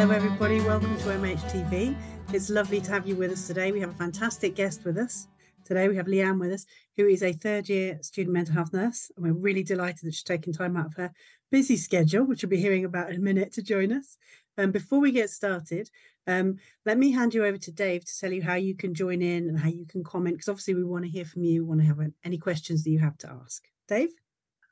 Hello, everybody. Welcome to MHTV. It's lovely to have you with us today. We have a fantastic guest with us. Today, we have Leanne with us, who is a third year student mental health nurse. And we're really delighted that she's taken time out of her busy schedule, which we'll be hearing about in a minute, to join us. Um, before we get started, um, let me hand you over to Dave to tell you how you can join in and how you can comment, because obviously we want to hear from you, we want to have any questions that you have to ask. Dave?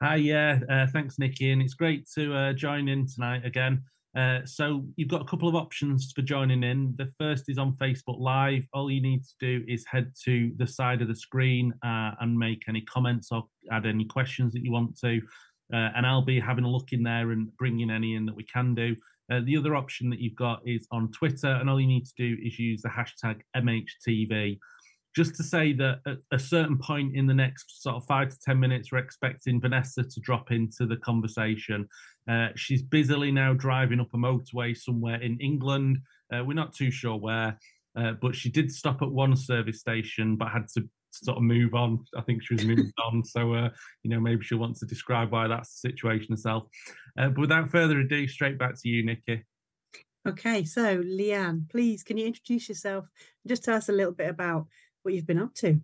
Hi, yeah, uh, thanks, Nicky, and it's great to uh, join in tonight again. Uh, so you've got a couple of options for joining in. The first is on Facebook Live. All you need to do is head to the side of the screen uh, and make any comments or add any questions that you want to. Uh, and I'll be having a look in there and bringing any in that we can do. Uh, the other option that you've got is on Twitter, and all you need to do is use the hashtag MHTV. Just to say that at a certain point in the next sort of five to 10 minutes, we're expecting Vanessa to drop into the conversation. Uh, she's busily now driving up a motorway somewhere in England. Uh, we're not too sure where, uh, but she did stop at one service station but had to sort of move on. I think she was moved on. So, uh, you know, maybe she'll want to describe why that's the situation herself. Uh, but without further ado, straight back to you, Nicky. Okay, so Leanne, please, can you introduce yourself? Just tell us a little bit about what you've been up to.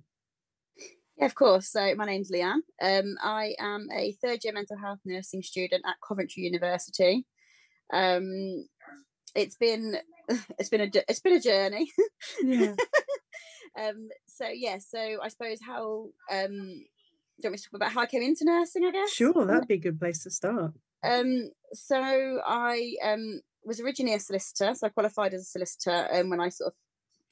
Yeah, of course. So my name's Leanne. Um, I am a third year mental health nursing student at Coventry University. Um, it's been it's been a it's been a journey. Yeah. um, so yeah, so I suppose how um, do you want me to talk about how I came into nursing? I guess. Sure, that'd be a good place to start. Um, so I um was originally a solicitor, so I qualified as a solicitor, and um, when I sort of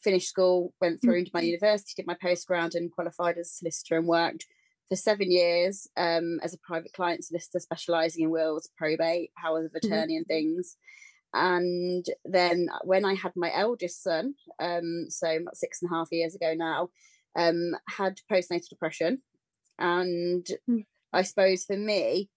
finished school, went through into my mm-hmm. university, did my postgrad, and qualified as a solicitor, and worked for seven years um, as a private client solicitor, specialising in wills, probate, powers of mm-hmm. attorney, mm-hmm. and things. And then when I had my eldest son, um, so six and a half years ago now, um, had postnatal depression. And mm. I suppose for me,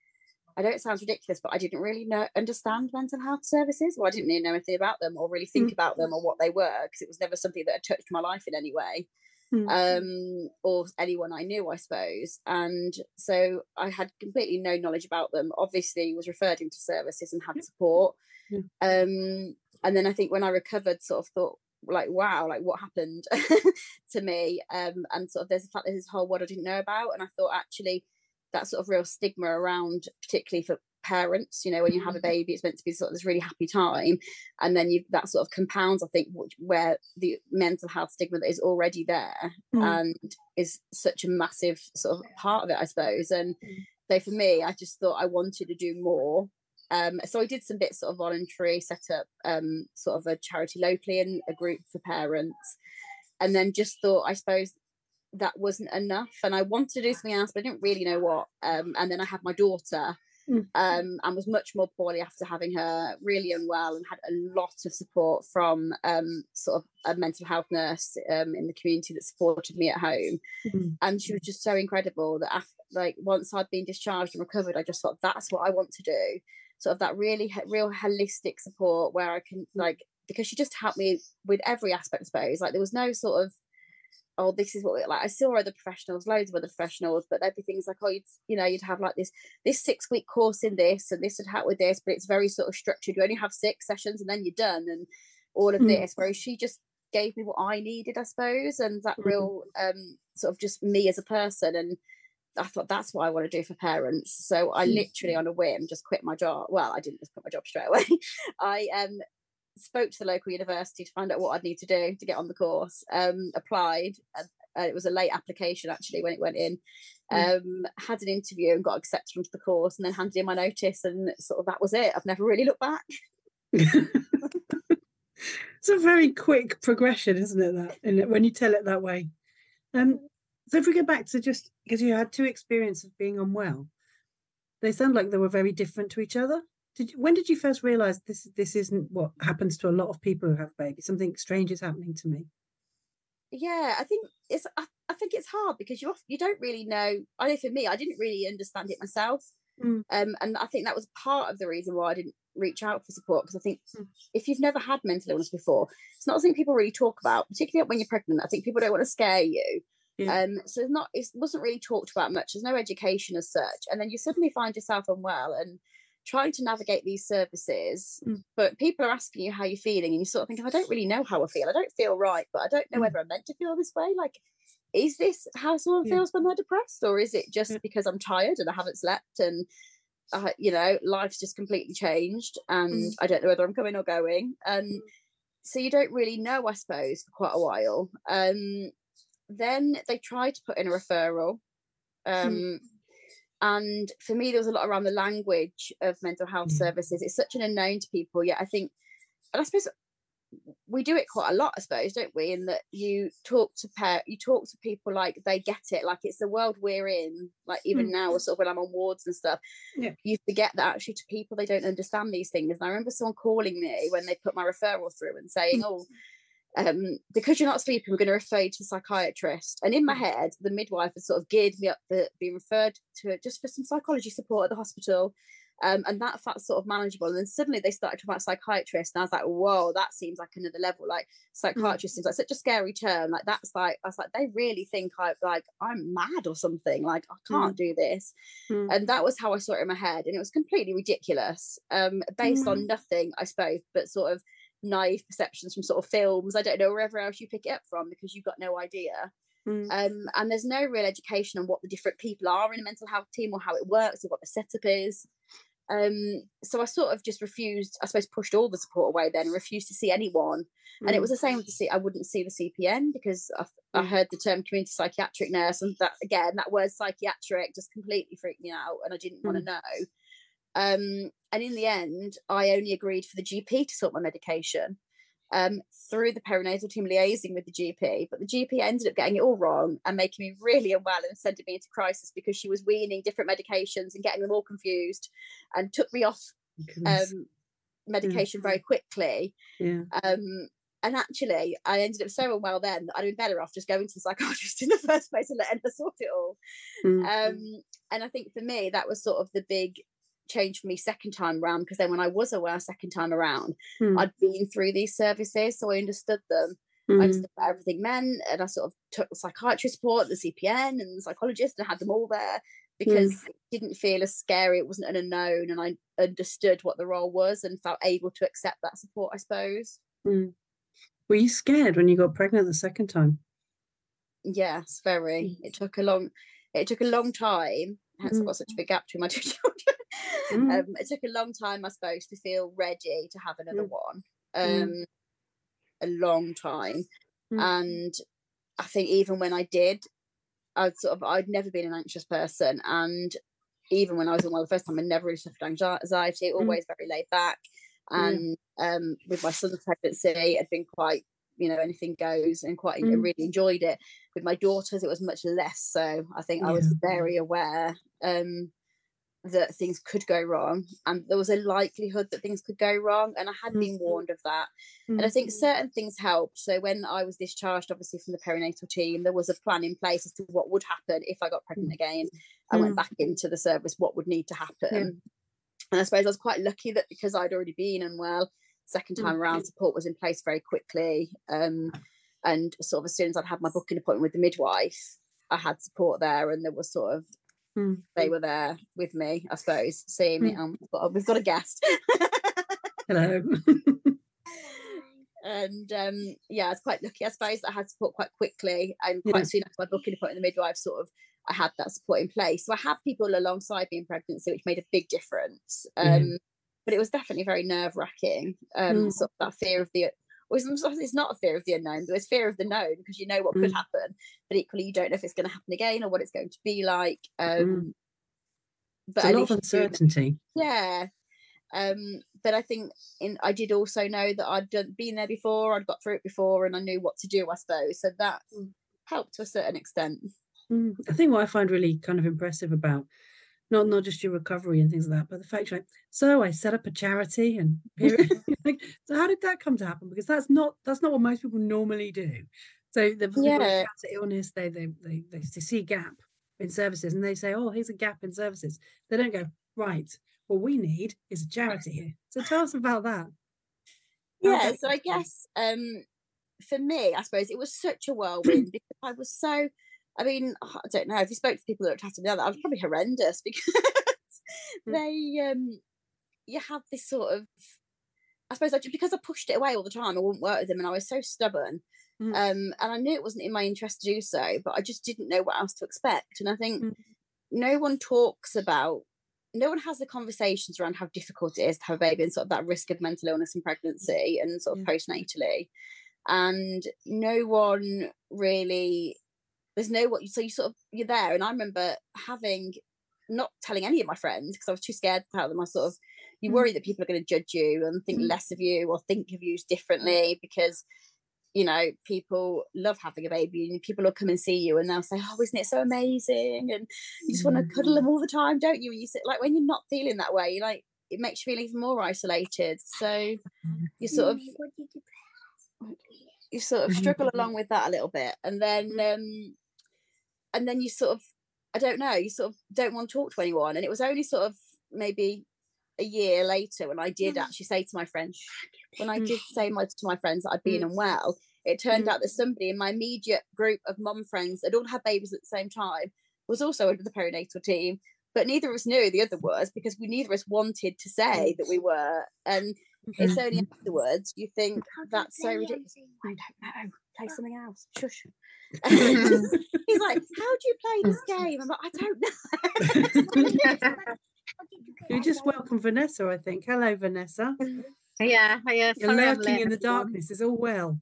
I know it sounds ridiculous, but I didn't really know understand mental health services. Well, I didn't really know anything about them or really think mm. about them or what they were because it was never something that had touched my life in any way. Mm. Um, or anyone I knew, I suppose. And so I had completely no knowledge about them. Obviously, was referred into services and had support. Um, and then I think when I recovered, sort of thought, like, wow, like what happened to me? Um, and sort of there's a fact there's this whole world I didn't know about. And I thought actually that sort of real stigma around, particularly for parents you know when you have a mm-hmm. baby it's meant to be sort of this really happy time and then you that sort of compounds i think where the mental health stigma that is already there mm. and is such a massive sort of part of it i suppose and mm. so for me i just thought i wanted to do more um, so I did some bits sort of voluntary, set up um, sort of a charity locally and a group for parents, and then just thought I suppose that wasn't enough, and I wanted to do something else, but I didn't really know what. Um, and then I had my daughter, mm. um, and was much more poorly after having her, really unwell, and had a lot of support from um, sort of a mental health nurse um, in the community that supported me at home. Mm. And she was just so incredible that after, like once I'd been discharged and recovered, I just thought that's what I want to do sort of that really real holistic support where I can mm. like because she just helped me with every aspect, I suppose. Like there was no sort of oh, this is what we like. I saw other professionals, loads of other professionals, but there'd be things like, oh, you'd, you know, you'd have like this this six week course in this, and this would help with this, but it's very sort of structured. You only have six sessions, and then you're done, and all of mm. this. Whereas she just gave me what I needed, I suppose, and that mm. real um sort of just me as a person, and I thought that's what I want to do for parents. So I mm. literally on a whim just quit my job. Well, I didn't just quit my job straight away. I um spoke to the local university to find out what I'd need to do to get on the course. Um, applied. Uh, it was a late application actually when it went in. Mm. Um, had an interview and got accepted onto the course, and then handed in my notice, and sort of that was it. I've never really looked back. it's a very quick progression, isn't it? That when you tell it that way. Um, so if we go back to just because you had two experiences of being unwell, they sound like they were very different to each other. Did you, when did you first realize this this isn't what happens to a lot of people who have babies? Something strange is happening to me. Yeah, I think it's I, I think it's hard because you you don't really know. I know for me, I didn't really understand it myself, mm. um, and I think that was part of the reason why I didn't reach out for support because I think mm. if you've never had mental illness before, it's not something people really talk about, particularly when you're pregnant. I think people don't want to scare you. Yeah. Um, so it's not it wasn't really talked about much. There's no education as such, and then you suddenly find yourself unwell, and trying to navigate these services, Mm. but people are asking you how you're feeling, and you sort of think, I don't really know how I feel. I don't feel right, but I don't know Mm. whether I'm meant to feel this way. Like, is this how someone Yeah. feels when they're depressed, or is it just Yeah. because I'm tired and I haven't slept and uh, you know life's just completely changed and Mm. I don't know whether I'm coming or going and so you don't really know, I suppose, for quite a while. Um, then they try to put in a referral. Um, And for me, there was a lot around the language of mental health Yeah. services. It's such an unknown to people. Yet I think, and I suppose we do it quite a lot, I suppose, don't we? In that you talk to pair, you talk to people like they get it, like it's the world we're in. Like even Mm. now, sort of when I'm on wards and stuff, Yeah. you forget that actually to people they don't understand these things. And I remember someone calling me when they put my referral through and saying, Mm. "Oh, um, because you're not sleeping, we're going to refer you to a psychiatrist." And in my Mm. head, the midwife had sort of geared me up for being referred to just for some psychology support at the hospital. Um, and that felt sort of manageable. And then suddenly they started talking about psychiatrists, and I was like, "Whoa, that seems like another level." Like psychiatrist seems like such a scary term. Like that's like I was like, they really think I like I'm mad or something. Like I can't do this. Mm. And that was how I saw it in my head, and it was completely ridiculous, um, based on nothing, I suppose, but sort of naive perceptions from sort of films. I don't know wherever else you pick it up from because you've got no idea. Mm. Um, and there's no real education on what the different people are in a mental health team or how it works or what the setup is. Um, so I sort of just refused, I suppose, pushed all the support away then and refused to see anyone. And it Mm. was the same with the C. I wouldn't see the CPN because I, I Mm. heard the term community psychiatric nurse, and that again, that word psychiatric just completely freaked me out, and I didn't want to know. Um, and in the end, I only agreed for the GP to sort my medication um, through the perinatal team liaising with the GP. But the GP ended up getting it all wrong and making me really unwell and sending me into crisis because she was weaning different medications and getting them all confused and took me off um, medication very quickly. yeah. Um, and actually, I ended up so unwell then that I'd been better off just going to the psychiatrist in the first place and letting her sort it all. Mm. Um, and I think for me, that was sort of the big change for me second time around because then when I was aware second time around, Mm. I'd been through these services, so I understood them. I Mm. understood what everything meant, and I sort of took the psychiatrist support, the CPN, and the psychologist, and I had them all there because it didn't feel as scary. It wasn't an unknown, and I understood what the role was and felt able to accept that support. I suppose. Mm. Were you scared when you got pregnant the second time? Yes, very. Mm. It took a long. It took a long time. Hence, I've Mm. got such a big gap between my two children. Mm. Um, it took a long time, I suppose, to feel ready to have another Mm. one. Mm. Um, a long time, Mm. and I think even when I did, I'd sort of I'd never been an anxious person, and even when I was unwell the first time, I never really suffered anxiety. Always very laid back, and um, with my son's pregnancy, I'd been quite you know anything goes, and quite Mm. really enjoyed it. With my daughters, it was much less so. I think I was very aware. Um, that things could go wrong and there was a likelihood that things could go wrong and i had Mm. been warned of that and i Mm. think certain things helped so when i was discharged obviously from the perinatal team there was a plan in place as to what would happen if i got pregnant again i went Mm. back into the service what would need to happen and i suppose i was quite lucky that because i'd already been unwell second Mm. time around support was in place very quickly um, and sort of as soon as i'd had my booking appointment with the midwife i had support there and there was sort of Mm. they were there with me, I suppose, seeing me. Um, we've got, a guest. Hello. and um, yeah, I was quite lucky, I suppose, that I had support quite quickly. And Yeah. quite soon after my booking appointment, the midwife sort of, I had that support in place. So I had people alongside me in pregnancy, which made a big difference. Um, Yeah. But it was definitely very nerve wracking. Um, Mm. Sort of that fear of the, it's not- it's not a fear of the unknown, but it's fear of the known because you know what could Mm. happen, but equally you don't know if it's going to happen again or what it's going to be like. Um, Mm. But It's a lot of uncertainty. yeah um but i think in i did also know that i'd done been there before i'd got through it before and i knew what to do i suppose so that Mm. helped to a certain extent Mm. I think what I find really kind of impressive about not not just your recovery and things like that, but the fact you're like, so I set up a charity and like, so how did that come to happen? Because that's not that's not what most people normally do. So the people with Yeah. cancer illness, they they they they see gap in services and they say, oh, here's a gap in services. They don't go right. What we need is a charity here. So tell us about that. Yeah so i guess um for me i suppose it was such a whirlwind because i was so i mean i don't know if you spoke to people that looked after me i was probably horrendous because Mm. they um you have this sort of I suppose I, because I pushed it away all the time, I wouldn't work with them, and I was so stubborn. Mm. Um, and I knew it wasn't in my interest to do so, but I just didn't know what else to expect. And I think mm. no one talks about, no one has the conversations around how difficult it is to have a baby and sort of that risk of mental illness in pregnancy and sort of yeah. postnatally. And no one really, there's no what, so you sort of, you're there. And I remember having, not telling any of my friends because I was too scared to tell them. I sort of, you mm. worry that people are going to judge you and think mm. less of you or think of you differently because you know, people love having a baby and people will come and see you and they'll say, Oh, isn't it so amazing? And you just want to cuddle mm. them all the time, don't you? And you sit like when you're not feeling that way, like it makes you feel even more isolated. So you sort of you sort of struggle along with that a little bit. And then um and then you sort of I don't know, you sort of don't want to talk to anyone. And it was only sort of maybe a year later when I did mm. actually say to my friends, when I did say my, to my friends that I'd been mm. unwell, it turned out that somebody in my immediate group of mum friends that all had babies at the same time was also under the perinatal team. But neither of us knew the other was because we neither of us wanted to say that we were. And it's only mm-hmm. afterwards you think that's so ridiculous. I don't know. Play ah. something else. Shush. He's like, How do you play this game? I'm like, I don't know. You just welcome Vanessa, I think. Hello, Vanessa. Yeah, yeah. Uh, You're lurking in the darkness. Is all well.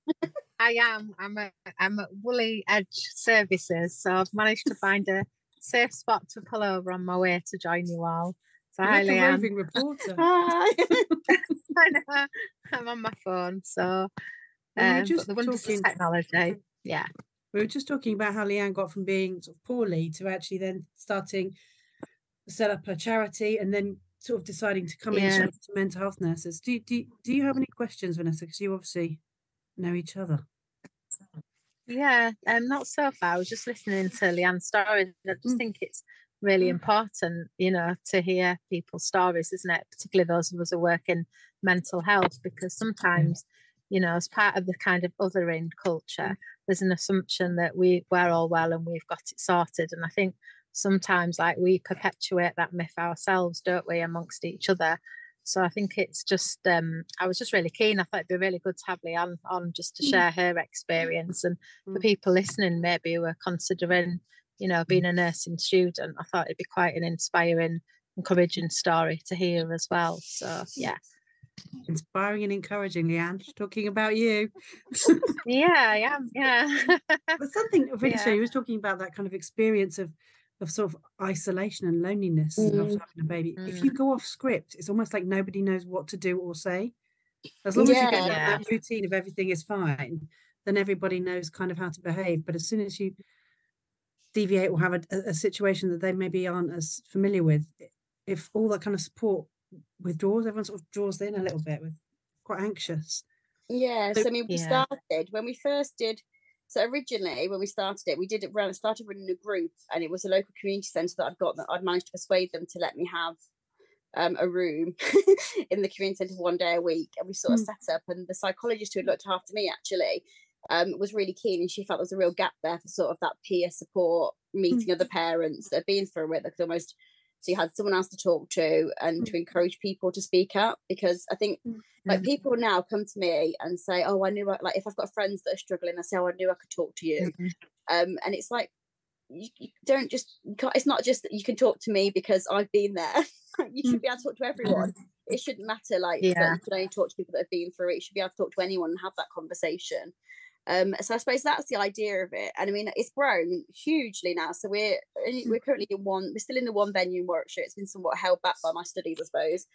I am. I'm a, I'm at Woolley Edge Services, so I've managed to find a safe spot to pull over on my way to join you all. So You're hi, like a roving reporter. Hi. I know. I'm on my phone, so um, just the wonders talking, of technology. Yeah. We were just talking about how Leanne got from being sort of poorly to actually then starting to set up a charity and then sort of deciding to come yeah. into mental health nurses. Do, do, do you have any questions, Vanessa? Because you obviously know each other. Yeah, um, not so far. I was just listening to Leanne's story. and I just mm. think it's really mm. important, you know, to hear people's stories, isn't it? Particularly those of us who work in mental health, because sometimes, you know, as part of the kind of othering culture, mm. there's an assumption that we we're all well and we've got it sorted. And I think sometimes like we perpetuate that myth ourselves don't we amongst each other so i think it's just um i was just really keen i thought it'd be really good to have leanne on just to mm. share her experience and for mm. people listening maybe who are considering you know being a nursing student i thought it'd be quite an inspiring encouraging story to hear as well so yeah inspiring and encouraging leanne talking about you yeah i am yeah but something really yeah. so you was talking about that kind of experience of of sort of isolation and loneliness mm. after having a baby. Mm. If you mm. go off script, it's almost like nobody knows what to do or say. As long yeah. as you get that, that routine of everything is fine, then everybody knows kind of how to behave. But as soon as you deviate or have a, a situation that they maybe aren't as familiar with, if all that kind of support withdraws, everyone sort of draws in a little bit with quite anxious. Yes, so, I mean, we yeah. started when we first did so originally, when we started it, we did it run started running a group, and it was a local community centre that I'd got that I'd managed to persuade them to let me have um, a room in the community centre one day a week, and we sort of mm. set up. And the psychologist who had looked after me actually um, was really keen, and she felt there was a real gap there for sort of that peer support, meeting mm. other parents that had been through it. Like almost so you had someone else to talk to and mm. to encourage people to speak up because I think mm. like people now come to me and say, "Oh, I knew I, like if I've got friends that are struggling, I say, "Oh, I knew I could talk to you," mm-hmm. um, and it's like you, you don't just it's not just that you can talk to me because I've been there. you should be able to talk to everyone. Mm-hmm. It shouldn't matter like yeah. you can only talk to people that have been through it. You should be able to talk to anyone and have that conversation. Um, so I suppose that's the idea of it, and I mean it's grown hugely now. So we're mm. we're currently in one, we're still in the one venue in Warwickshire. It's been somewhat held back by my studies, I suppose,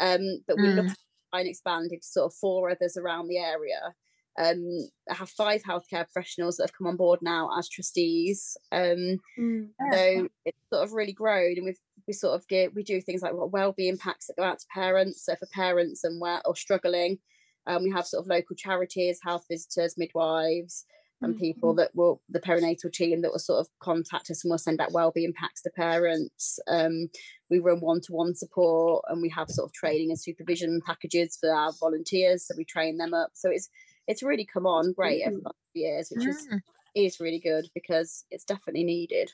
um, but we're mm. looking to try and expand into sort of four others around the area. Um, I have five healthcare professionals that have come on board now as trustees. Um, mm. So it's sort of really grown, and we've we sort of get we do things like what well-being packs that go out to parents. So for parents and where or struggling, um, we have sort of local charities, health visitors, midwives, and mm-hmm. people that will the perinatal team that will sort of contact us and we'll send out wellbeing packs to parents. Um, we run one-to-one support and we have sort of training and supervision packages for our volunteers, so we train them up. So it's it's really come on great mm-hmm. over the years, which is mm. is really good because it's definitely needed.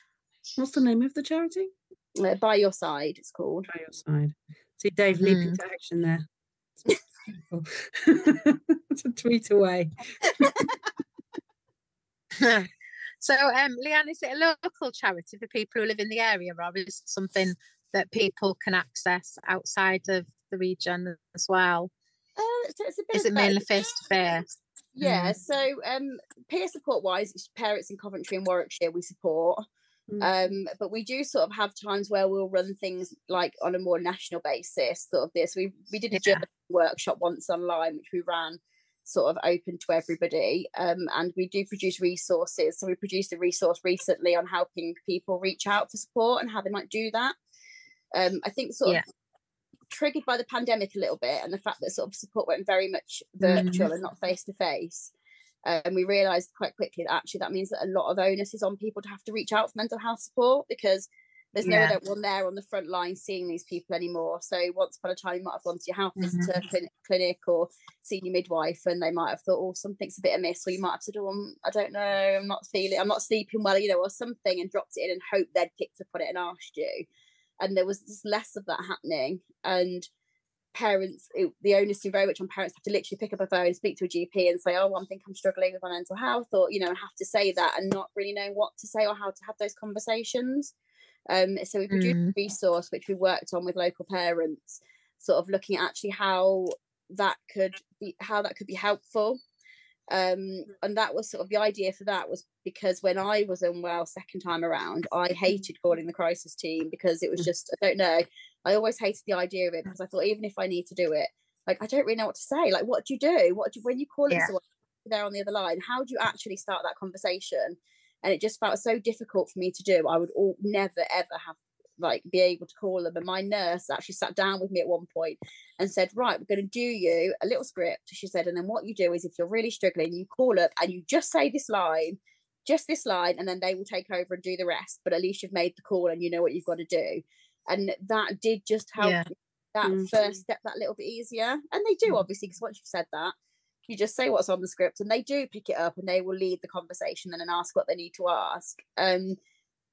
What's the name of the charity? Uh, By Your Side, it's called. By Your Side. See Dave leaping Mm. to action there. it's a tweet away. so, um, Leanne, is it a local charity for people who live in the area, or is it something that people can access outside of the region as well? Uh, so it's a bit Is it mainly both. face to face? Yeah, so um, peer support wise, it's parents in Coventry and Warwickshire we support. Mm. Um, but we do sort of have times where we'll run things like on a more national basis, sort of this. We we did a Yeah. workshop once online, which we ran sort of open to everybody. Um, and we do produce resources. So we produced a resource recently on helping people reach out for support and how they might do that. Um, I think sort Yeah. of triggered by the pandemic a little bit and the fact that sort of support went very much Mm-hmm. virtual and not face to face. And we realised quite quickly that actually that means that a lot of onus is on people to have to reach out for mental health support because there's no Yeah. one there on the front line seeing these people anymore. So once upon a time, you might have gone to your health Mhm. visitor clin- clinic or seen your midwife, and they might have thought, "Oh, something's a bit amiss," or you might have said, "Oh, I'm, I don't know, I'm not feeling, I'm not sleeping well," you know, or something, and dropped it in and hoped they'd picked up on it and asked you. And there was just less of that happening, and parents it, the onus seemed very much on parents have to literally pick up a phone speak to a gp and say oh i think i'm struggling with my mental health or you know have to say that and not really know what to say or how to have those conversations. Um so we produced Mm. a resource which we worked on with local parents sort of looking at actually how that could be how that could be helpful. Um and that was sort of the idea for that was because when i was unwell second time around i hated calling the crisis team because it was just i don't know I always hated the idea of it because I thought even if I need to do it, like I don't really know what to say. Like, what do you do? What do you, when you call it Yeah. someone there on the other line? How do you actually start that conversation? And it just felt so difficult for me to do. I would all never ever have like be able to call them. And my nurse actually sat down with me at one point and said, "Right, we're going to do you a little script." She said, and then what you do is if you're really struggling, you call up and you just say this line. Just this line, and then they will take over and do the rest. But at least you've made the call and you know what you've got to do and that did just help Yeah. that Mm. first step that little bit easier and they do obviously because once you've said that you just say what's on the script and they do pick it up and they will lead the conversation then and ask what they need to ask um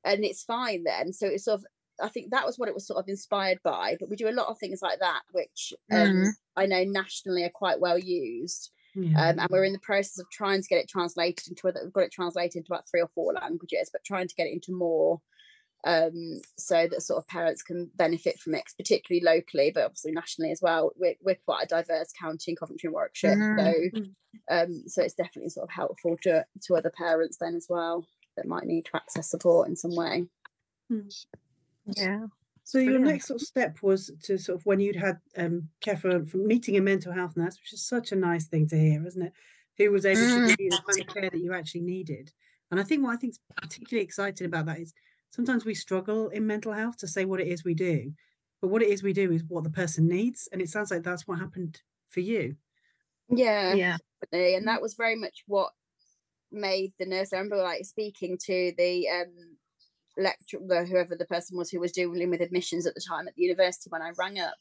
and it's fine then so it's sort of i think that was what it was sort of inspired by but we do a lot of things like that which um, Mhm. i know nationally are quite well used um, and we're in the process of trying to get it translated into other we've got it translated into about three or four languages but trying to get it into more um, so that sort of parents can benefit from it, particularly locally, but obviously nationally as well. We're, we're quite a diverse county in Coventry and Warwickshire, Mhm. so um, so it's definitely sort of helpful to to other parents then as well that might need to access support in some way. Yeah. So your next sort of step was to sort of when you'd had um Kefa from meeting a mental health nurse, which is such a nice thing to hear, isn't it? Who was able to Mm. give you the kind of care that you actually needed. And I think what I think is particularly exciting about that is sometimes we struggle in mental health to say what it is we do, but what it is we do is what the person needs. And it sounds like that's what happened for you. Yeah, Yeah. definitely. and that was very much what made the nurse. I remember like speaking to the um lecturer, whoever the person was who was dealing with admissions at the time at the university when I rang up,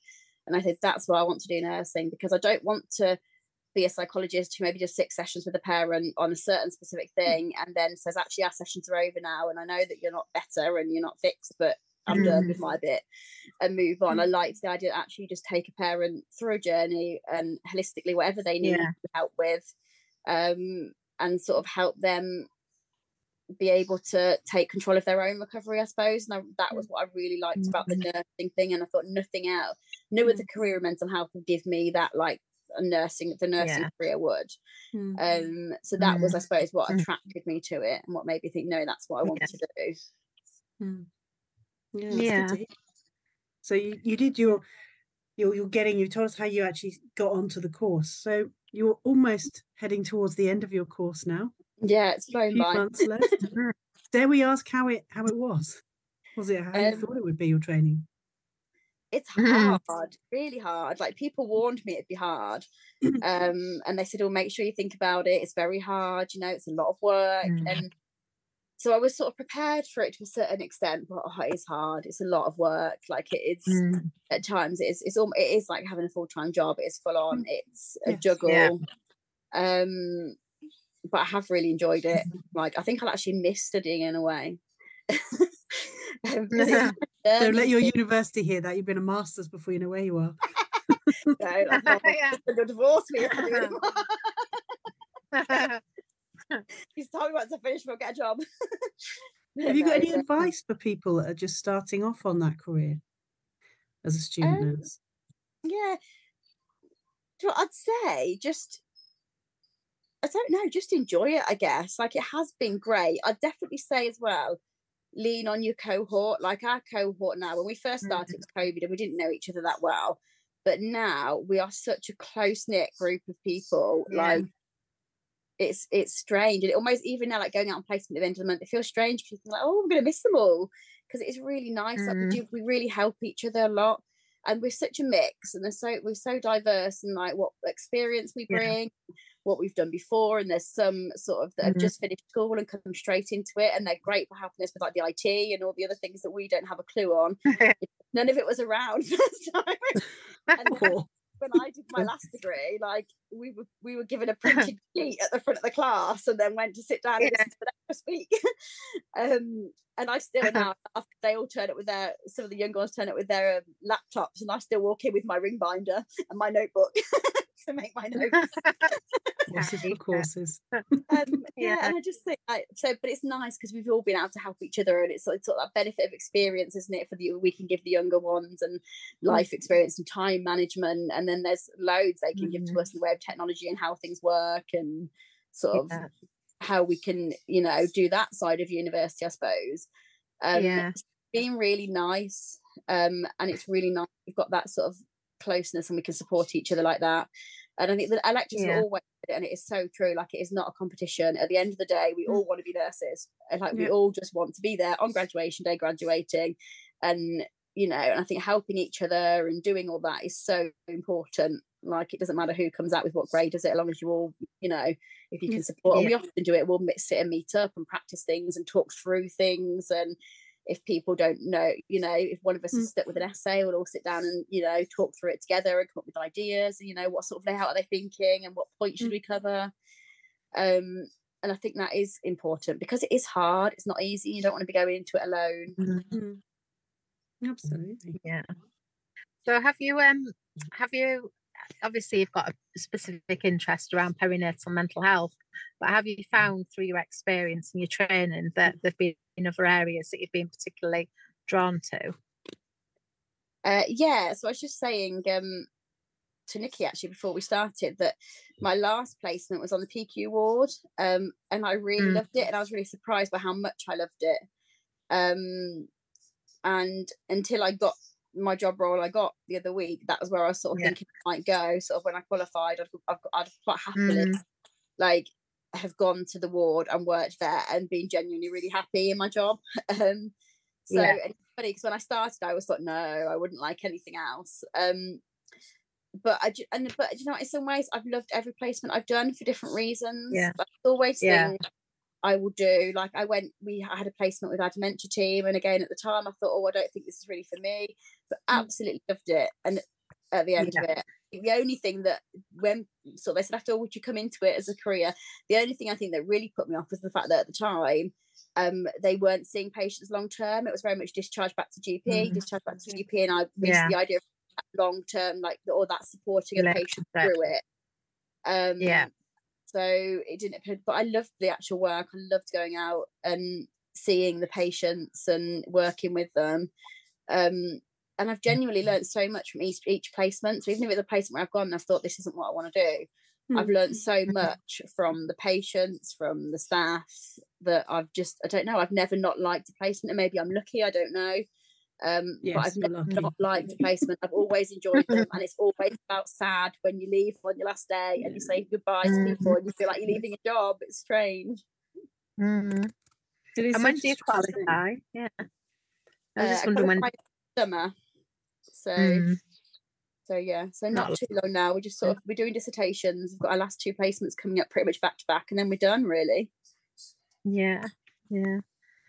and I said that's what I want to do nursing because I don't want to be a psychologist who maybe does six sessions with a parent on a certain specific hmm. thing and then says actually our sessions are over now and I know that you're not better and you're not fixed but I'm done with my hmm. bit and move on. I hmm. liked the idea actually just take a parent through a journey and holistically whatever they need Yeah. help with um, and sort of help them be able to take control of their own recovery, I suppose. And I, that was what I really liked about the mm-hmm. nursing thing. And I thought nothing else, no other career in mental health would give me that like a nursing, the nursing Yeah. career would. Mm. Um, so that was, I suppose, what Mm. attracted me to it and what made me think, no, that's what I want Yeah. to do. Mm. Yeah, Yeah. So you, you did your you're you're getting you told us how you actually got onto the course. So you're almost heading towards the end of your course now. Yeah, it's A flown few by. months left. Dare we ask how it how it was? Was it how you Um, thought it would be your training? It's Mhm. hard, really hard. Like people warned me it'd be hard. Um, and they said, Oh, make sure you think about it. It's very hard, you know, it's a lot of work. Mm. And so I was sort of prepared for it to a certain extent, but oh, it is hard. It's a lot of work. Like it is Mm. at times it's it's all it is like having a full-time job. It's full on, it's a Yes. juggle. Yeah. Um but I have really enjoyed it. Like I think I'll actually miss studying in a way. Um, Don't let your university hear that. You've been a master's before you know where you are. no, Yeah. you'll divorce me if I do anymore. He's told me once I finish, we'll get a job. Have you got any advice for people that are just starting off on that career as a student Um, nurse? yeah Do you know what I'd say just I don't know just enjoy it I guess like it has been great I'd definitely say as well lean on your cohort like our cohort now when we first started it was COVID and we didn't know each other that well but now we are such a close-knit group of people Yeah. like it's it's strange and it almost even now like going out on placement at the end of the month it feels strange because you like oh I'm gonna miss them all because it's really nice like we Mm. do we really help each other a lot and we're such a mix and so we're so diverse and like what experience we Yeah. What we've done before and there's some sort of that have Mhm. just finished school and come straight into it and they're great for helping us with like the IT and all the other things that we don't have a clue on. None of it was around first time. And then when I did my last degree, like we were we were given a printed sheet at the front of the class and then went to sit down and listen to the lecturer speak. um, and I still now after they all turn up with their some of the young ones turn up with their um, laptops and I still walk in with my ring binder and my notebook to make my notes. courses for Yeah. courses. Um, yeah. Yeah. and I just think like so, but it's nice because we've all been able to help each other, and it's, it's sort of that benefit of experience, isn't it? For the we can give the younger ones and life experience and time management, and then there's loads they can give to Mhm. us in the way of technology and how things work, and sort of Yeah. how we can, you know, do that side of university, I suppose. Um, Yeah. it's been really nice, um, and it's really nice. We've got that sort of closeness, and we can support each other like that. And I think that our lectures Yeah. always, and it is so true. Like it is not a competition. At the end of the day, we Mm. all want to be nurses, and like we all just want to be there on graduation day, graduating, and you know. And I think helping each other and doing all that is so important. Like it doesn't matter who comes out with what grade, does it? As long as you all, you know, if you can support. And we often do it. We'll sit and meet up and practice things and talk through things and if people don't know, you know, if one of us Mm. is stuck with an essay, we'll all sit down and, you know, talk through it together and come up with ideas, and, you know, what sort of layout are they thinking and what points should Mm. we cover. Um, and I think that is important because it is hard. It's not easy. You don't want to be going into it alone. Mm. Absolutely. Yeah. So have you um have you obviously you've got a specific interest around perinatal mental health, but have you found through your experience and your training that there've been other areas that you've been particularly drawn to? Uh, yeah, so I was just saying um, to Nicky actually before we started that my last placement was on the PICU ward, um, and I really Mm. loved it, and I was really surprised by how much I loved it. Um, and until I got my job role I got the other week, that was where I was sort of Yeah. thinking I might go. Sort of when I qualified, I'd, I'd, I'd quite happily Mm. like have gone to the ward and worked there and been genuinely really happy in my job. Um, so Yeah. and it's funny because when I started, I was like, no, I wouldn't like anything else. Um, but I and but you know, in some ways, I've loved every placement I've done for different reasons. Yeah. There's always Yeah. I will do. Like I went, we had a placement with our dementia team, and again at the time, I thought, oh, I don't think this is really for me, but Mm. absolutely loved it. And at the end Yeah. of it, the only thing that when so they said after would you come into it as a career, the only thing I think that really put me off was the fact that at the time. Um, they weren't seeing patients long term. It was very much discharge back to GP, Mhm. discharge back to GP, and I missed Yeah. the idea of long term, like or that supporting a patient through it. Um, Yeah. So it didn't, appear- but I loved the actual work. I loved going out and seeing the patients and working with them. Um, and I've genuinely learned so much from each each placement. So even if it's a placement where I've gone and I've thought this isn't what I want to do, I've Mm. learned so much from the patients, from the staff that I've just I don't know. I've never not liked a placement, and maybe I'm lucky. I don't know. Um, but I've you're never lucky. not liked a placement. I've always enjoyed them, and it's always about sad when you leave on your last day and you say goodbye to Mhm. people and you feel like you're leaving a job. It's strange. Mhm. It is And when do you stressful qualify? Yeah. I was Uh, just I wondering when. summer. So Mm. so yeah, so Not not too long now. We're just sort of we're doing dissertations. We've got our last two placements coming up pretty much back to back, and then we're done really. Yeah. Yeah.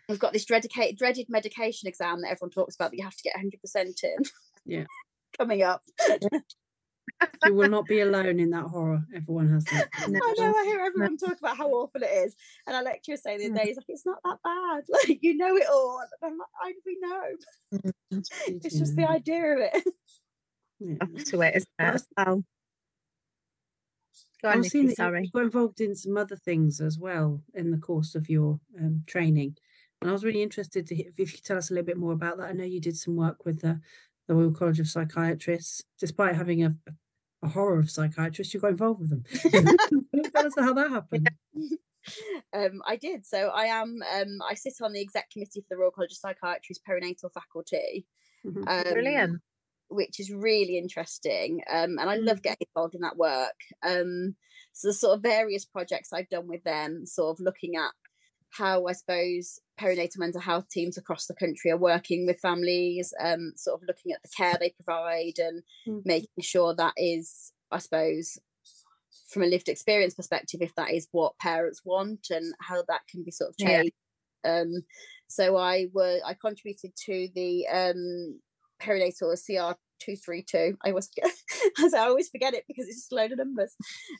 We've got this dreaded dreaded medication exam that everyone talks about that you have to get 100% in. Yeah. coming up. you will not be alone in that horror. Everyone has that. I know. I hear everyone talk about how awful it is, and our lecturer say the other day, "He's like, it's not that bad. Like you know it all." And I'm like, "I we know. it's just the idea of it." Yeah. To it, isn't it? Oh. Go on, I've Nicky, seen that sorry. you got involved in some other things as well in the course of your um, training, and I was really interested to hear if you could tell us a little bit more about that. I know you did some work with the, the Royal College of Psychiatrists, despite having a, a horror of psychiatrists, you got involved with them. tell us how that happened. um, I did. So I am. Um, I sit on the exec committee for the Royal College of Psychiatry's perinatal faculty. Mhm. Um, Brilliant. which is really interesting. Um, and I Mm. love getting involved in that work. Um, so the sort of various projects I've done with them, sort of looking at how I suppose perinatal mental health teams across the country are working with families, um, sort of looking at the care they provide and Mm. making sure that is, I suppose, from a lived experience perspective, if that is what parents want and how that can be sort of Yeah. changed. Um, so I were I contributed to the um, perinatal CR two three two. I always forget, as I always forget it because it's just a load of numbers.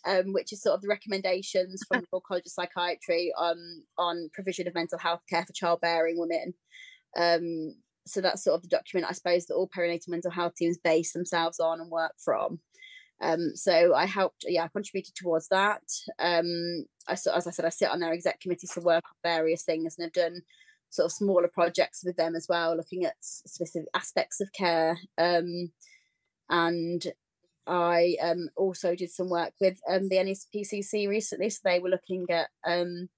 Um, which is sort of the recommendations from the Royal College of Psychiatry on on provision of mental health care for childbearing women. Um, so that's sort of the document I suppose that all perinatal mental health teams base themselves on and work from. Um, so I helped, yeah, I contributed towards that. Um, I as I said, I sit on their exec committee to work on various things and have done sort of smaller projects with them as well, looking at specific aspects of care. Um, and I um, also did some work with um, the NSPCC recently. So they were looking at um,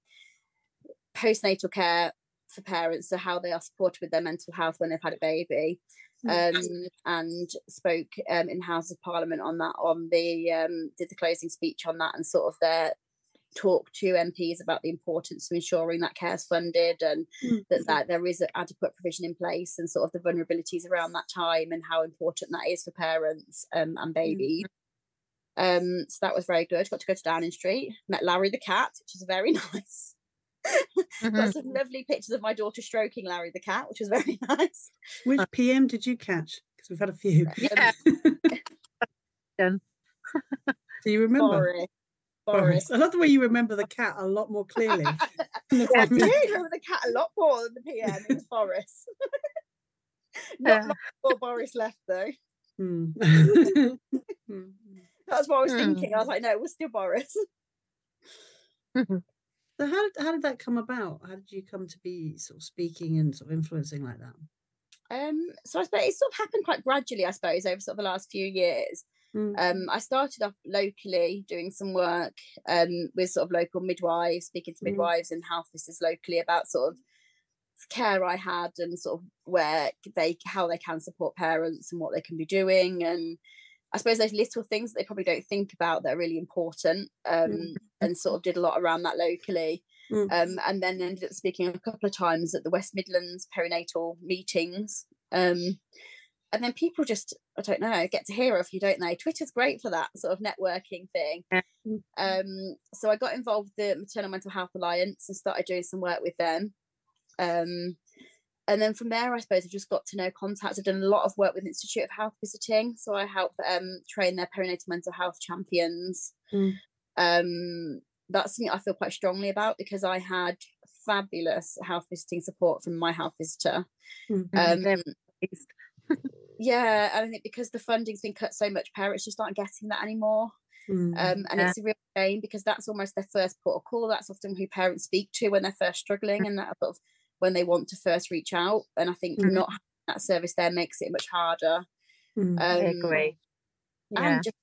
postnatal care for parents, so how they are supported with their mental health when they've had a baby. Um, and spoke um, in House of Parliament on that. On the um, did the closing speech on that, and sort of their talk to MPs about the importance of ensuring that care is funded and Mm. that, that there is adequate provision in place and sort of the vulnerabilities around that time and how important that is for parents um, and babies. Um, so that was very good. Got to go to Downing Street, met Larry the cat, which is very nice. Mhm. Got some lovely pictures of my daughter stroking Larry the cat, which was very nice. Which PM did you catch? Because we've had a few. Yeah. Do you remember? Boris. Boris. I love the way you remember the cat a lot more clearly. than the I PM. did remember the cat a lot more than the PM. It was Boris. Not Uh, long before Boris left, though. Hmm. Hmm. That's what I was Hmm. thinking. I was like, no, it was still Boris. So how did, how did that come about? How did you come to be sort of speaking and sort of influencing like that? Um, so I suppose it sort of happened quite gradually, I suppose, over sort of the last few years. Mm. Um, I started off locally doing some work um, with sort of local midwives, speaking to Mm. midwives and health visitors locally about sort of care I had and sort of where they how they can support parents and what they can be doing and I suppose those little things that they probably don't think about that are really important um, Mm. and sort of did a lot around that locally Mm. um, and then ended up speaking a couple of times at the West Midlands perinatal meetings um, and then people just I don't know get to hear of you don't they Twitter's great for that sort of networking thing um, so I got involved with the Maternal Mental Health Alliance and started doing some work with them um, and then from there, I suppose I've just got to know contacts. I've done a lot of work with Institute of Health Visiting, so I help um, train their perinatal mental health champions. Mm. Um, that's something I feel quite strongly about because I had fabulous health visiting support from my health visitor. Mm. Yeah, and I think because the funding's been cut so much, parents just aren't getting that anymore. Mm. Um, and Yeah. it's a real shame because that's almost their first port of call. That's often who parents speak to when they're first struggling and that sort of when they want to first reach out. And I think Mhm. not having that service there makes it much harder. Mm. I Um, agree. Yeah. And just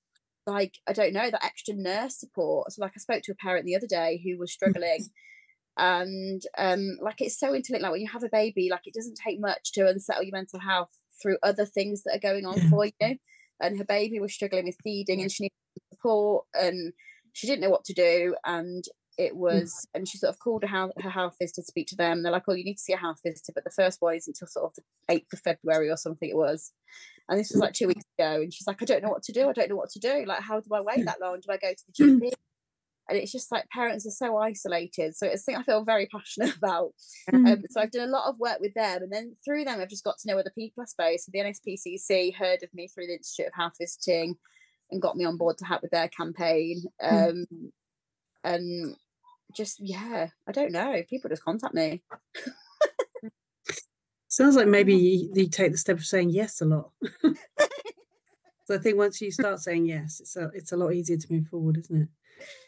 like, I don't know, that extra nurse support. So, like, I spoke to a parent the other day who was struggling. And um, like it's so interlinked. Like when you have a baby, like it doesn't take much to unsettle your mental health through other things that are going on Yeah. for you. And her baby was struggling with feeding, and she needed support, and she didn't know what to do. And it hmm. was, and she sort of called her health, her health visitor to speak to them. They're like, "Oh, you need to see a health visitor," but the first one isn't until sort of the eighth of February or something. It was, and this was like two weeks ago. And she's like, "I don't know what to do. I don't know what to do. Like, how do I wait hmm. that long? Do I go to the GP?" and it's just like parents are so isolated. So it's something I feel very passionate about. Mm. Um, so I've done a lot of work with them, and then through them, I've just got to know other people, I suppose. So the NSPCC heard of me through the Institute of Health Visiting. and got me on board to help with their campaign. Um, mm. And just yeah, I don't know. People just contact me. Sounds like maybe you, you, take the step of saying yes a lot. so I think once you start saying yes, it's a it's a lot easier to move forward, isn't it?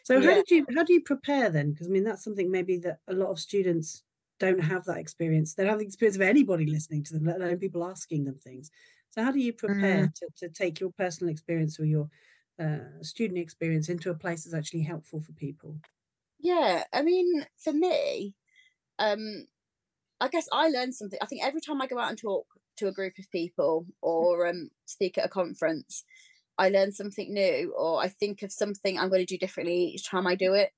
So yeah. how did you how do you prepare then? Because I mean that's something maybe that a lot of students don't have that experience. They don't have the experience of anybody listening to them, let alone people asking them things. So how do you prepare mm. to, to take your personal experience or your uh, student experience into a place that's actually helpful for people? Yeah, I mean, for me, um, I guess I learned something. I think every time I go out and talk to a group of people or um, speak at a conference, I learn something new or I think of something I'm going to do differently each time I do it.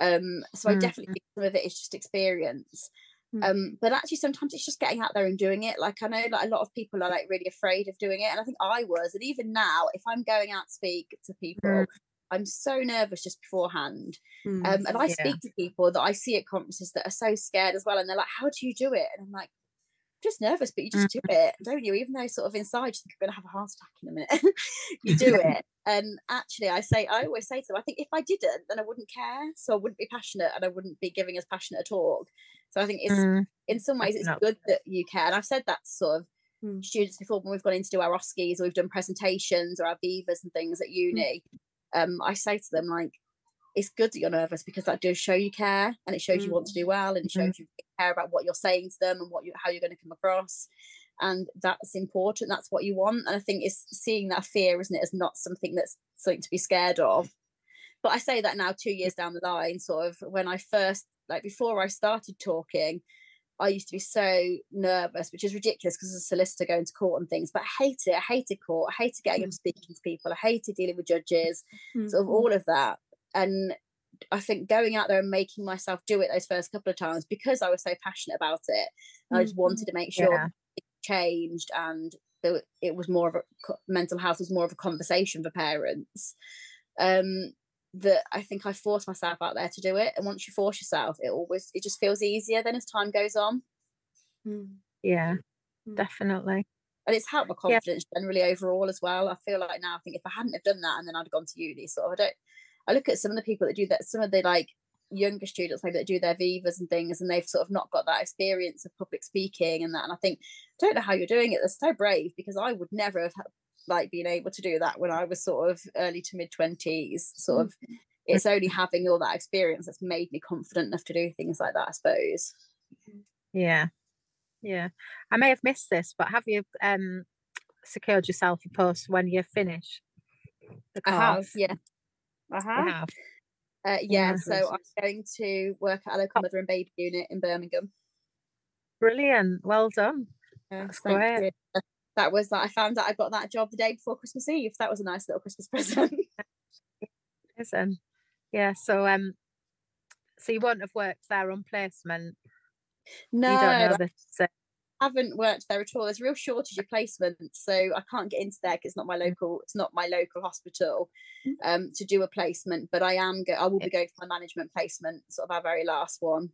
Um, so I mm-hmm. definitely think some of it is just experience. Mm-hmm. Um, but actually sometimes it's just getting out there and doing it. Like I know like a lot of people are like really afraid of doing it. And I think I was. And even now, if I'm going out to speak to people, mm. I'm so nervous just beforehand. Mm, um, and I yeah. speak to people that I see at conferences that are so scared as well. And they're like, How do you do it? And I'm like, just nervous, but you just mm. do it, don't you? Even though sort of inside you think you're going to have a heart attack in a minute, you do it. And actually, I say, I always say to them, I think if I didn't, then I wouldn't care. So I wouldn't be passionate and I wouldn't be giving as passionate a talk. So I think it's, mm. in some ways, it's good that you care. And I've said that to sort of mm. students before when we've gone in to do our OSCEs or we've done presentations or our Vivas and things at mm. uni. Um, I say to them, like, it's good that you're nervous because that does show you care and it shows mm. you want to do well and it shows mm. you care about what you're saying to them and what you how you're going to come across and that's important that's what you want and i think it's seeing that fear isn't it as not something that's something to be scared of but i say that now two years down the line sort of when i first like before i started talking I used to be so nervous, which is ridiculous because as a solicitor going to court and things, but I hate it. I hated court. I hated getting up mm. speaking to people. I hated dealing with judges, mm-hmm. sort of all of that and I think going out there and making myself do it those first couple of times because I was so passionate about it, mm-hmm. I just wanted to make sure yeah. it changed and it was more of a mental health was more of a conversation for parents. Um, that I think I forced myself out there to do it, and once you force yourself, it always it just feels easier then as time goes on. Mm. Yeah, mm. definitely. And it's helped my confidence yeah. generally overall as well. I feel like now I think if I hadn't have done that and then I'd have gone to uni, sort of I don't I look at some of the people that do that, some of the like younger students maybe that do their vivas and things and they've sort of not got that experience of public speaking and that and i think I don't know how you're doing it they're so brave because i would never have like been able to do that when i was sort of early to mid 20s sort of. Mm-hmm. it's only having all that experience that's made me confident enough to do things like that i suppose. Yeah. Yeah. I may have missed this but have you um secured yourself a post when you finish the? I have, yeah uh-huh. Uh, yeah, so I'm going to work at a local mother and baby unit in Birmingham. Brilliant. Well done. That's great. You. That was that. I found out I got that job the day before Christmas Eve. That was a nice little Christmas present. Listen, yeah. So um, so you won't have worked there on placement. No, you don't know the, haven't worked there at all. There's a real shortage of placements, so I can't get into there because it's not my mm. local. It's not my local hospital mm. um, to do a placement. But I am. Go- I will be going for my management placement, sort of our very last one.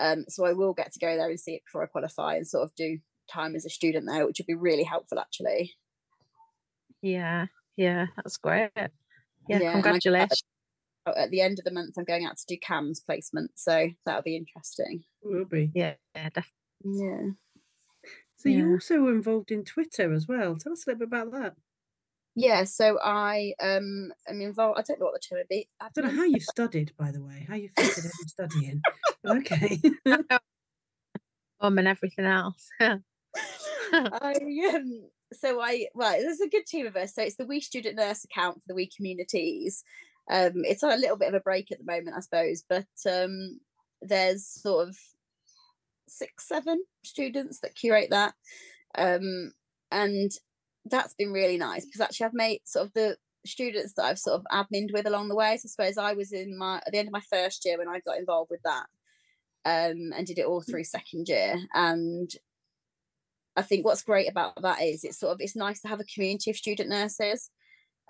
Um, so I will get to go there and see it before I qualify and sort of do time as a student there, which would be really helpful actually. Yeah, yeah, that's great. Yeah, yeah congratulations. At the end of the month, I'm going out to do CAMHS placement, so that'll be interesting. Will be. Yeah, yeah, definitely. Yeah. So yeah. you also were involved in Twitter as well. Tell us a little bit about that. Yeah, so I um am involved. I don't know what the term would be. I don't know how you studied, by the way. How you fitted in studying? okay. um, and everything else. I um, so I well, there's a good team of us. So it's the We Student Nurse account for the We Communities. Um, it's on a little bit of a break at the moment, I suppose, but um, there's sort of six, seven students that curate that. Um, and that's been really nice because actually I've made sort of the students that I've sort of admined with along the way. So I suppose I was in my at the end of my first year when I got involved with that. Um, and did it all through second year. And I think what's great about that is it's sort of it's nice to have a community of student nurses.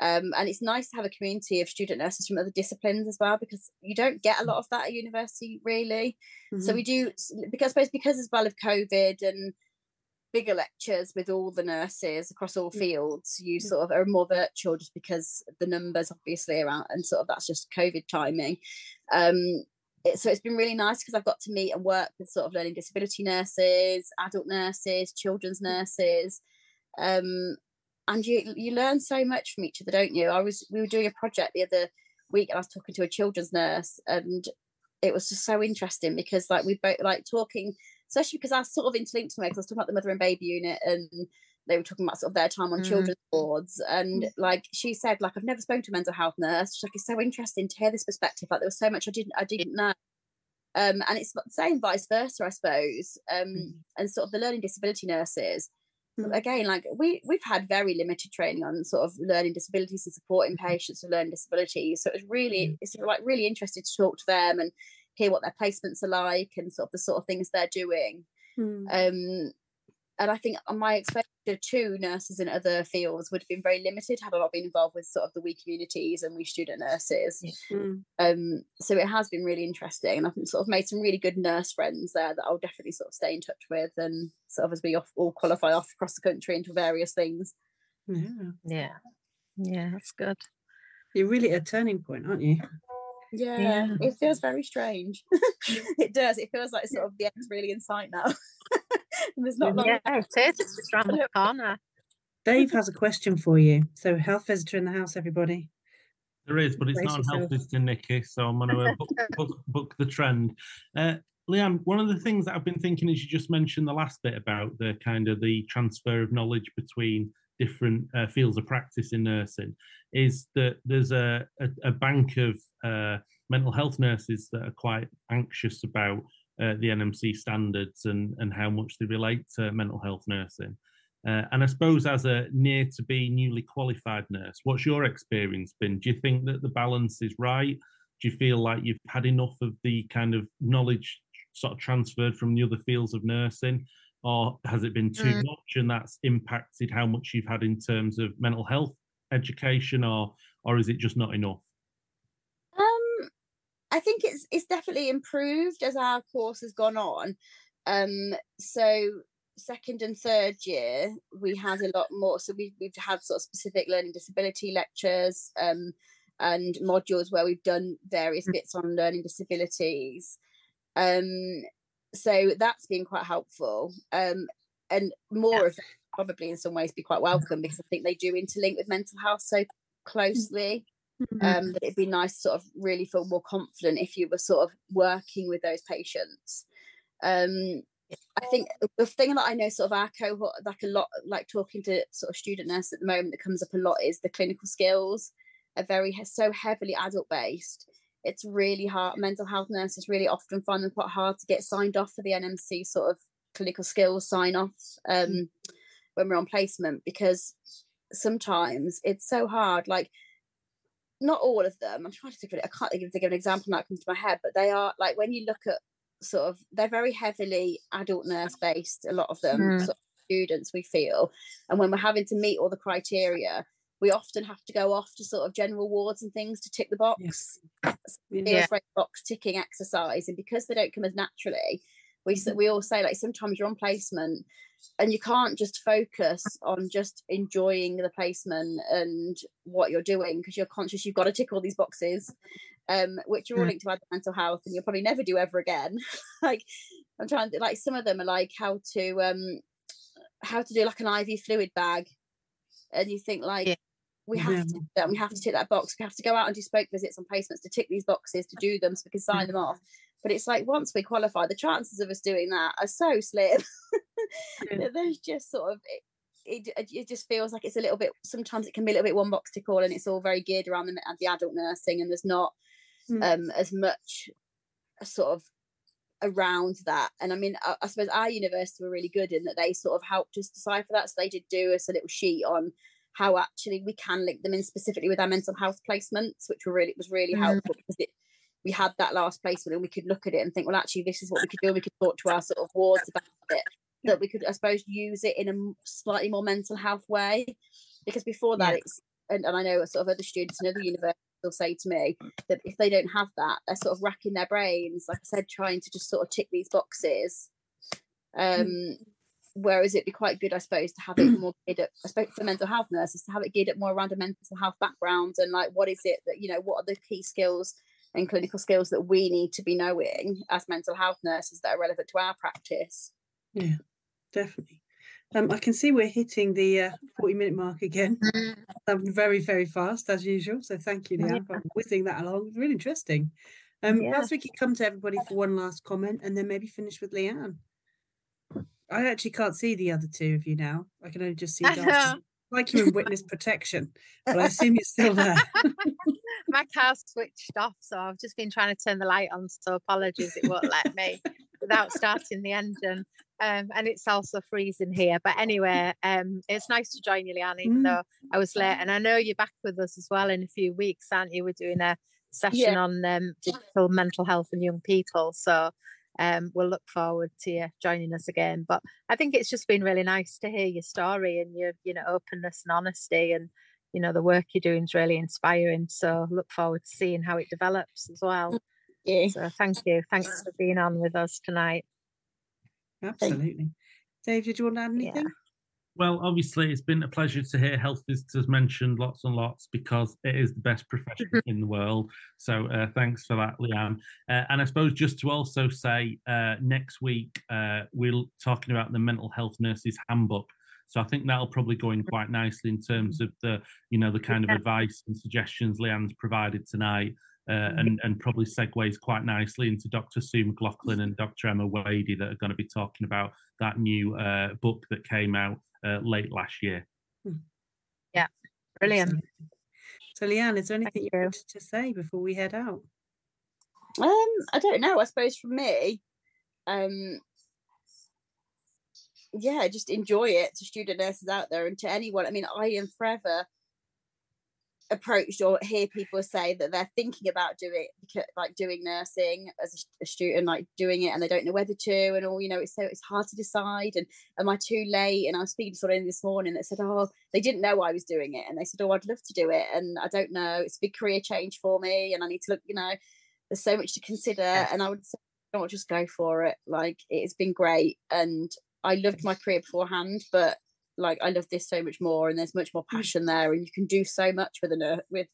Um, and it's nice to have a community of student nurses from other disciplines as well because you don't get a lot of that at university really. Mm-hmm. So we do because I suppose because as well of COVID and bigger lectures with all the nurses across all fields you sort of are more virtual just because the numbers obviously around and sort of that's just covid timing. Um it, so it's been really nice because i've got to meet and work with sort of learning disability nurses adult nurses children's nurses. Um and you you learn so much from each other don't you i was we were doing a project the other week and i was talking to a children's nurse and it was just so interesting because like we both like talking especially because I was sort of interlinked to me because I was talking about the mother and baby unit and they were talking about sort of their time on mm. children's boards and mm. like she said like I've never spoken to a mental health nurse She's like it's so interesting to hear this perspective like there was so much I didn't I didn't know um, and it's the same vice versa I suppose um, mm. and sort of the learning disability nurses. Again like we we've had very limited training on sort of learning disabilities and supporting mm-hmm. patients with learning disabilities so it's really mm. it's like really interested to talk to them and hear what their placements are like and sort of the sort of things they're doing. Mm. Um, and I think my exposure to nurses in other fields would have been very limited had I not been involved with sort of the WE communities and WE student nurses. Mm. Um, so it has been really interesting, and I've sort of made some really good nurse friends there that I'll definitely sort of stay in touch with, and sort of as we all qualify off across the country into various things. Yeah, yeah, yeah, that's good. You're really a turning point, aren't you? Yeah, yeah, it feels very strange. it does. It feels like sort of the end's really in sight now. there's not long. Yeah, it is. It's just around the corner. Dave has a question for you. So, health visitor in the house, everybody. There is, but it's Brace not on health visitor, Nicky. So I'm going to book, book, book, the trend. Uh, Leanne, one of the things that I've been thinking is you just mentioned the last bit about the kind of the transfer of knowledge between different uh, fields of practice in nursing is that there's a, a, a bank of uh, mental health nurses that are quite anxious about uh, the NMC standards and, and how much they relate to mental health nursing. Uh, and I suppose as a near to be newly qualified nurse, what's your experience been? Do you think that the balance is right? Do you feel like you've had enough of the kind of knowledge sort of transferred from the other fields of nursing? or has it been too mm. much and that's impacted how much you've had in terms of mental health education or or is it just not enough i think it's it's definitely improved as our course has gone on. Um so second and third year we had a lot more so we, we've had sort of specific learning disability lectures um and modules where we've done various mm. bits on learning disabilities. Um so that's been quite helpful. Um, and more yeah. of probably in some ways be quite welcome because i think they do interlink with mental health so closely mm-hmm. um, that it'd be nice to sort of really feel more confident if you were sort of working with those patients um, I think the thing that I know sort of our cohort like a lot like talking to sort of student nurse at the moment that comes up a lot is the clinical skills are very so heavily adult based it's really hard. Mental health nurses really often find them quite hard to get signed off for the NMC sort of clinical skills sign off um, mm. when we're on placement because sometimes it's so hard. Like, not all of them. I'm trying to think of it. I can't think of, think of an example that comes to my head, but they are like when you look at sort of they're very heavily adult nurse based. A lot of them mm. sort of students we feel, and when we're having to meet all the criteria, we often have to go off to sort of general wards and things to tick the box. Yes. Yeah. box ticking exercise, and because they don't come as naturally, we mm-hmm. we all say like sometimes you're on placement and you can't just focus on just enjoying the placement and what you're doing because you're conscious you've got to tick all these boxes um which are all linked to our mental health and you'll probably never do ever again like i'm trying to like some of them are like how to um how to do like an iv fluid bag and you think like yeah we have to we have to tick that box. We have to go out and do spoke visits on placements to tick these boxes to do them so we can sign them off. But it's like once we qualify, the chances of us doing that are so slim. yeah. There's just sort of it, it, it, just feels like it's a little bit. Sometimes it can be a little bit one box to call, and it's all very geared around the, the adult nursing, and there's not mm. um, as much sort of around that. And I mean, I, I, suppose our university were really good in that they sort of helped us decipher that. So they did do us a little sheet on how actually we can link them in specifically with our mental health placements, which were really was really mm. helpful because it we had that last placement and we could look at it and think, well, actually, this is what we could do. We could talk to our sort of wards about it. That we could, I suppose, use it in a slightly more mental health way. Because before that, yeah. it's and, and I know a sort of other students in other universities will say to me that if they don't have that, they're sort of racking their brains, like I said, trying to just sort of tick these boxes. Um, whereas it'd be quite good, I suppose, to have it more geared up, I suppose for mental health nurses, to have it geared up more around a mental health background and like what is it that, you know, what are the key skills and clinical skills that we need to be knowing as mental health nurses that are relevant to our practice. Yeah, definitely. Um, I can see we're hitting the uh, 40 minute mark again. Um, very, very fast as usual. So thank you, Leanne, for whizzing that along. Really interesting. Um, yeah. Perhaps we could come to everybody for one last comment and then maybe finish with Leanne. I actually can't see the other two of you now. I can only just see Darcy. Like you're in witness protection, but I assume you're still there. My car's switched off, so I've just been trying to turn the light on. So apologies, it won't let me without starting the engine. Um, and it's also freezing here. But anyway, um, it's nice to join you, Leanne, even mm. though I was late. And I know you're back with us as well in a few weeks, aren't you? We're doing a session yeah. on um, digital mental health and young people. So um, we'll look forward to you joining us again. But I think it's just been really nice to hear your story and your, you know, openness and honesty and, you know, the work you're doing is really inspiring. So look forward to seeing how it develops as well. Yeah. So thank you. Thanks for being on with us tonight. Absolutely. Dave, did you want to add anything? Yeah. Well, obviously, it's been a pleasure to hear health visitors mentioned lots and lots because it is the best profession in the world. So, uh, thanks for that, Leanne. Uh, and I suppose just to also say, uh, next week uh, we're talking about the mental health nurses handbook. So I think that'll probably go in quite nicely in terms of the, you know, the kind of advice and suggestions Leanne's provided tonight. Uh, and, and probably segues quite nicely into Dr. Sue McLaughlin and Dr. Emma Wadey that are going to be talking about that new uh, book that came out uh, late last year. Hmm. Yeah, brilliant. So, Leanne, is there anything you, you wanted to say before we head out? Um, I don't know. I suppose for me, um, yeah, just enjoy it to student nurses out there and to anyone. I mean, I am forever approached or hear people say that they're thinking about doing like doing nursing as a, student like doing it and they don't know whether to and all you know it's so it's hard to decide and am i too late? And i was speaking to someone this morning that said oh they didn't know i was doing it. And they said oh i'd love to do it and i don't know it's a big career change for me and i need to look you know there's so much to consider. And i would say don't just go for it like it's been great and i loved my career beforehand but like I love this so much more, and there's much more mm. passion there, and you can do so much with a nurse with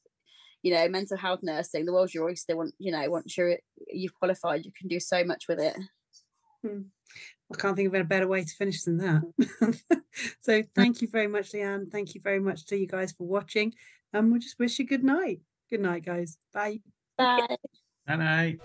you know mental health nursing. The world's your oyster. Want you know once you're you've qualified, you can do so much with it. Hmm. I can't think of a better way to finish than that. so thank you very much, Leanne. Thank you very much to you guys for watching. And um, we'll just wish you good night. Good night, guys. Bye. Bye. Bye night.